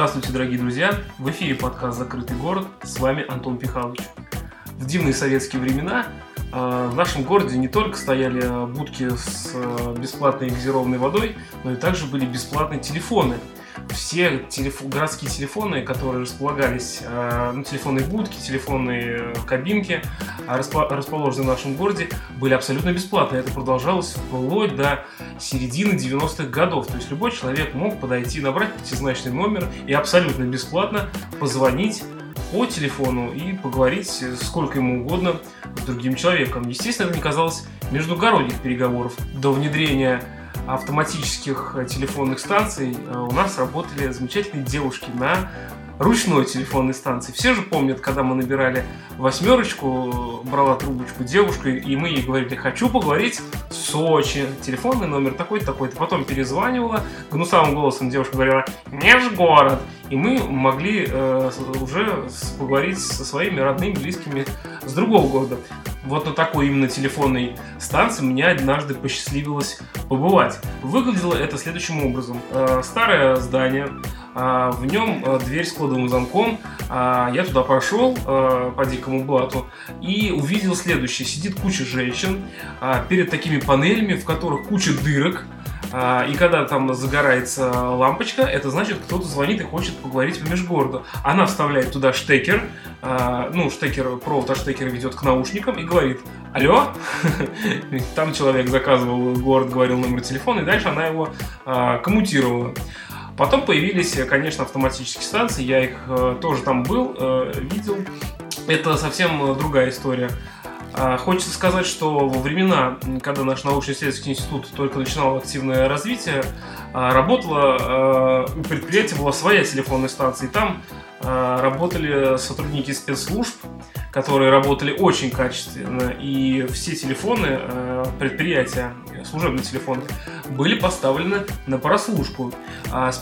Здравствуйте, дорогие друзья! В эфире подкаст «Закрытый город». С вами Антон Пихалович. В дивные советские времена э, в нашем городе не только стояли будки с э, бесплатной газированной водой, но и также были бесплатные телефоны – все телеф... городские телефоны, которые располагались, э, ну, телефонные будки, телефонные кабинки, а расположенные в нашем городе, были абсолютно бесплатные. Это продолжалось вплоть до середины 90-х годов. То есть любой человек мог подойти, набрать пятизначный номер и абсолютно бесплатно позвонить по телефону и поговорить сколько ему угодно с другим человеком. Естественно, это не казалось междугородних переговоров. До внедрения автоматических э, телефонных станций э, у нас работали замечательные девушки на ручной телефонной станции. Все же помнят, когда мы набирали восьмерочку, брала трубочку девушка, и мы ей говорили, хочу поговорить с Сочи. Телефонный номер такой-то, такой-то. Потом перезванивала, гнусавым голосом девушка говорила, не ж город. И мы могли э, уже поговорить со своими родными, близкими с другого города. Вот на такой именно телефонной станции мне однажды посчастливилось побывать. Выглядело это следующим образом. Э, старое здание, э, в нем э, дверь с кодовым замком. Я туда прошел по дикому блату и увидел следующее. Сидит куча женщин перед такими панелями, в которых куча дырок, а, и когда там загорается лампочка, это значит, кто-то звонит и хочет поговорить по межгороду. Она вставляет туда штекер, а, ну, штекер, провод от штекера ведет к наушникам и говорит, алло, там человек заказывал город, говорил номер телефона, и дальше она его а, коммутировала. Потом появились, конечно, автоматические станции, я их э, тоже там был, э, видел. Это совсем другая история. А, хочется сказать, что во времена, когда наш научно-исследовательский институт только начинал активное развитие, а, работала, а, у предприятия была своя телефонная станция, и там работали сотрудники спецслужб, которые работали очень качественно, и все телефоны предприятия, служебные телефоны, были поставлены на прослушку.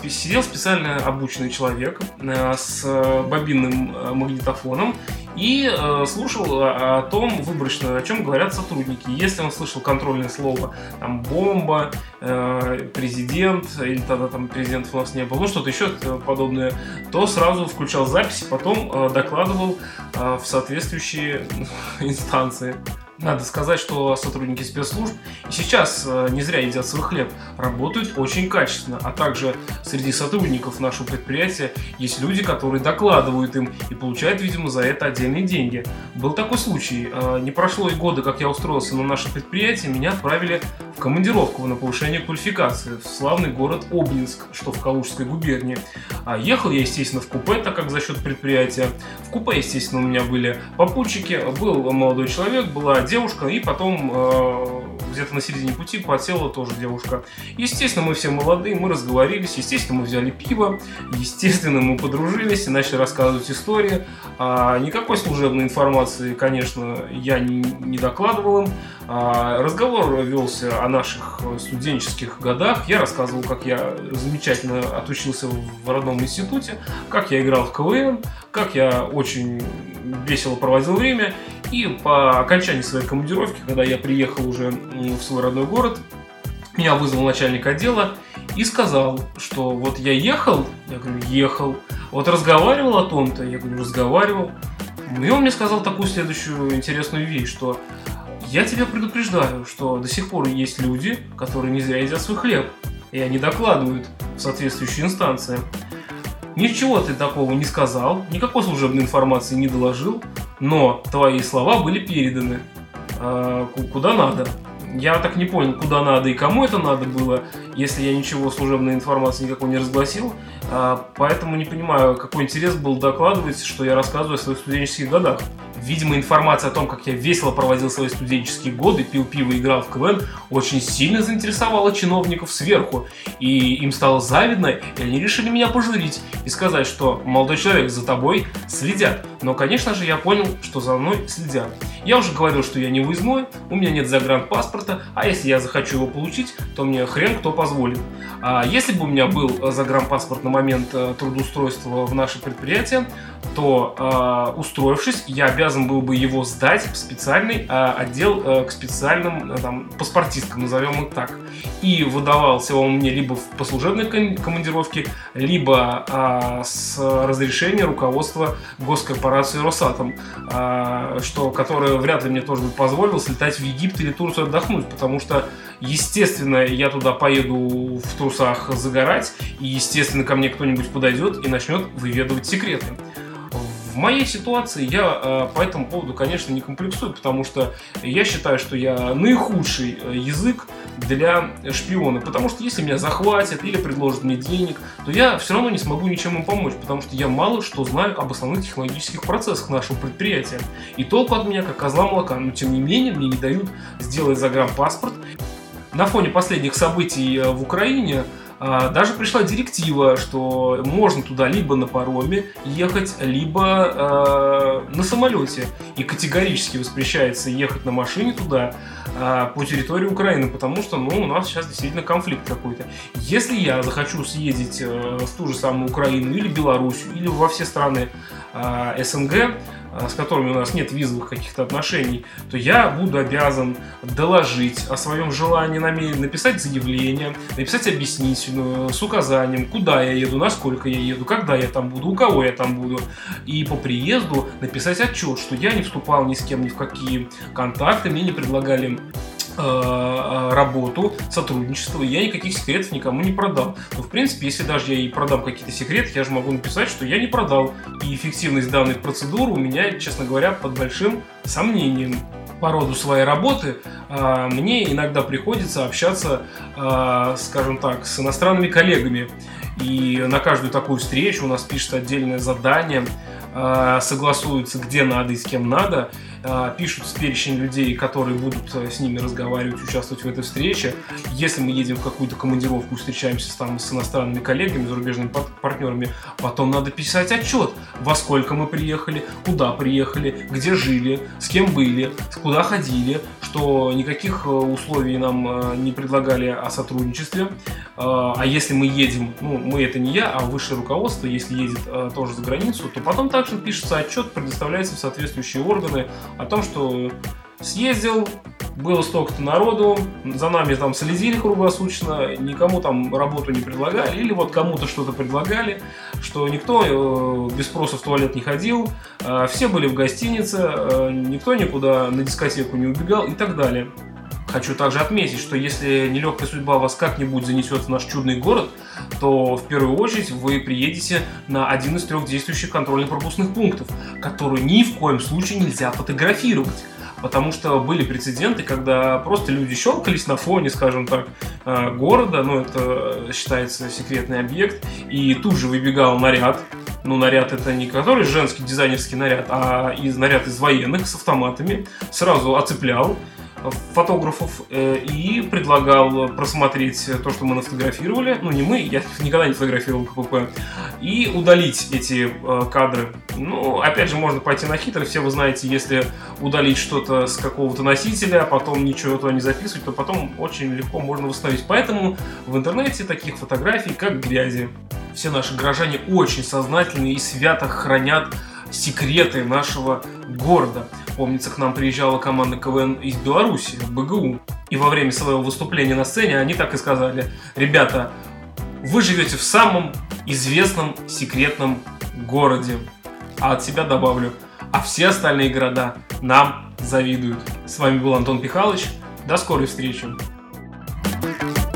Сидел специально обученный человек с бобинным магнитофоном и э, слушал о, том выборочно, о чем говорят сотрудники. Если он слышал контрольное слово, там, бомба, э, президент, или тогда там президентов у нас не было, ну что-то еще подобное, то сразу включал запись потом э, докладывал э, в соответствующие инстанции. Надо сказать, что сотрудники спецслужб и сейчас э, не зря едят свой хлеб, работают очень качественно, а также среди сотрудников нашего предприятия есть люди, которые докладывают им и получают, видимо, за это отдельные деньги. Был такой случай. Э, не прошло и года, как я устроился на наше предприятие, меня отправили в командировку на повышение квалификации в славный город Обнинск, что в Калужской губернии. А ехал я, естественно, в купе, так как за счет предприятия. В купе, естественно, у меня были попутчики, был молодой человек, была девушка, и потом э, где-то на середине пути подсела тоже девушка. Естественно, мы все молодые, мы разговорились, естественно, мы взяли пиво, естественно, мы подружились и начали рассказывать истории. А, никакой служебной информации, конечно, я не, не докладывал им. А, разговор велся о наших студенческих годах. Я рассказывал, как я замечательно отучился в родном институте, как я играл в КВН, как я очень весело проводил время. И по окончании своей командировки, когда я приехал уже в свой родной город, меня вызвал начальник отдела и сказал, что вот я ехал, я говорю, ехал, вот разговаривал о том-то, я говорю, разговаривал. И он мне сказал такую следующую интересную вещь, что я тебя предупреждаю, что до сих пор есть люди, которые не зря едят свой хлеб, и они докладывают в соответствующие инстанции. Ничего ты такого не сказал, никакой служебной информации не доложил, но твои слова были переданы э, куда надо. Я так не понял, куда надо и кому это надо было, если я ничего служебной информации никакой не разгласил. Э, поэтому не понимаю, какой интерес был докладывать, что я рассказываю о своих студенческих годах. Видимо, информация о том, как я весело проводил свои студенческие годы, пил пиво и играл в КВН, очень сильно заинтересовала чиновников сверху. И им стало завидно, и они решили меня пожурить и сказать, что молодой человек за тобой следят. Но, конечно же, я понял, что за мной следят. Я уже говорил, что я не выездной, у меня нет загранпаспорта, а если я захочу его получить, то мне хрен кто позволит. А если бы у меня был загранпаспорт на момент э, трудоустройства в наше предприятие, то, э, устроившись, я обязан обязан был бы его сдать в специальный а, отдел а, к специальным а, там, паспортисткам, назовем их так. И выдавался он мне либо по служебной командировке, либо а, с разрешения руководства госкорпорации Росатом, а, что, которое вряд ли мне тоже бы позволило слетать в Египет или Турцию отдохнуть, потому что, естественно, я туда поеду в трусах загорать, и, естественно, ко мне кто-нибудь подойдет и начнет выведывать секреты. Моей ситуации я э, по этому поводу, конечно, не комплексую, потому что я считаю, что я наихудший э, язык для шпиона. Потому что если меня захватят или предложат мне денег, то я все равно не смогу ничем им помочь, потому что я мало что знаю об основных технологических процессах нашего предприятия. И толку от меня, как козла молока, но тем не менее мне не дают сделать загранпаспорт. На фоне последних событий э, в Украине даже пришла директива, что можно туда либо на пароме ехать, либо э, на самолете. И категорически воспрещается ехать на машине туда э, по территории Украины, потому что ну, у нас сейчас действительно конфликт какой-то. Если я захочу съездить э, в ту же самую Украину или Белоруссию, или во все страны э, СНГ, с которыми у нас нет визовых каких-то отношений, то я буду обязан доложить о своем желании, намерении, написать заявление, написать объяснительную с указанием, куда я еду, насколько я еду, когда я там буду, у кого я там буду. И по приезду написать отчет, что я не вступал ни с кем ни в какие контакты, мне не предлагали Э, э, работу, сотрудничество, я никаких секретов никому не продал. Но, в принципе, если даже я и продам какие-то секреты, я же могу написать, что я не продал. И эффективность данной процедуры у меня, честно говоря, под большим сомнением. По роду своей работы э, мне иногда приходится общаться, скажем так, с иностранными коллегами. И на каждую такую встречу у нас пишется отдельное задание, согласуется, где надо и с кем надо. А, пишут с перечень людей, которые будут э, с ними разговаривать, участвовать в этой встрече. Если мы едем в какую-то командировку, встречаемся там с иностранными коллегами, зарубежными партнерами, потом надо писать отчет, во сколько мы приехали, куда приехали, где жили, с кем были, куда ходили, что никаких э, условий нам э, не предлагали о сотрудничестве. А если мы едем, ну, мы это не я, а высшее руководство, если едет тоже за границу, то потом также пишется отчет, предоставляется в соответствующие органы, о том, что съездил, было столько-то народу, за нами там следили круглосуточно, никому там работу не предлагали, или вот кому-то что-то предлагали, что никто э, без спроса в туалет не ходил, э, все были в гостинице, э, никто никуда на дискотеку не убегал и так далее. Хочу также отметить, что если нелегкая судьба вас как-нибудь занесет в наш чудный город, то в первую очередь вы приедете на один из трех действующих контрольно-пропускных пунктов, который ни в коем случае нельзя фотографировать. Потому что были прецеденты, когда просто люди щелкались на фоне, скажем так, э, города, ну это считается секретный объект, и тут же выбегал наряд, ну, наряд это не который женский дизайнерский наряд, а из наряд из военных с автоматами, сразу оцеплял, фотографов э, и предлагал просмотреть то, что мы нафотографировали. Ну, не мы, я никогда не фотографировал КПП. И удалить эти э, кадры. Ну, опять же, можно пойти на хитро. Все вы знаете, если удалить что-то с какого-то носителя, а потом ничего туда не записывать, то потом очень легко можно восстановить. Поэтому в интернете таких фотографий, как грязи. Все наши горожане очень сознательные и свято хранят секреты нашего города. Помнится, к нам приезжала команда КВН из Беларуси, БГУ. И во время своего выступления на сцене они так и сказали, ребята, вы живете в самом известном секретном городе. А от себя добавлю, а все остальные города нам завидуют. С вами был Антон Пихалыч. До скорой встречи. thank you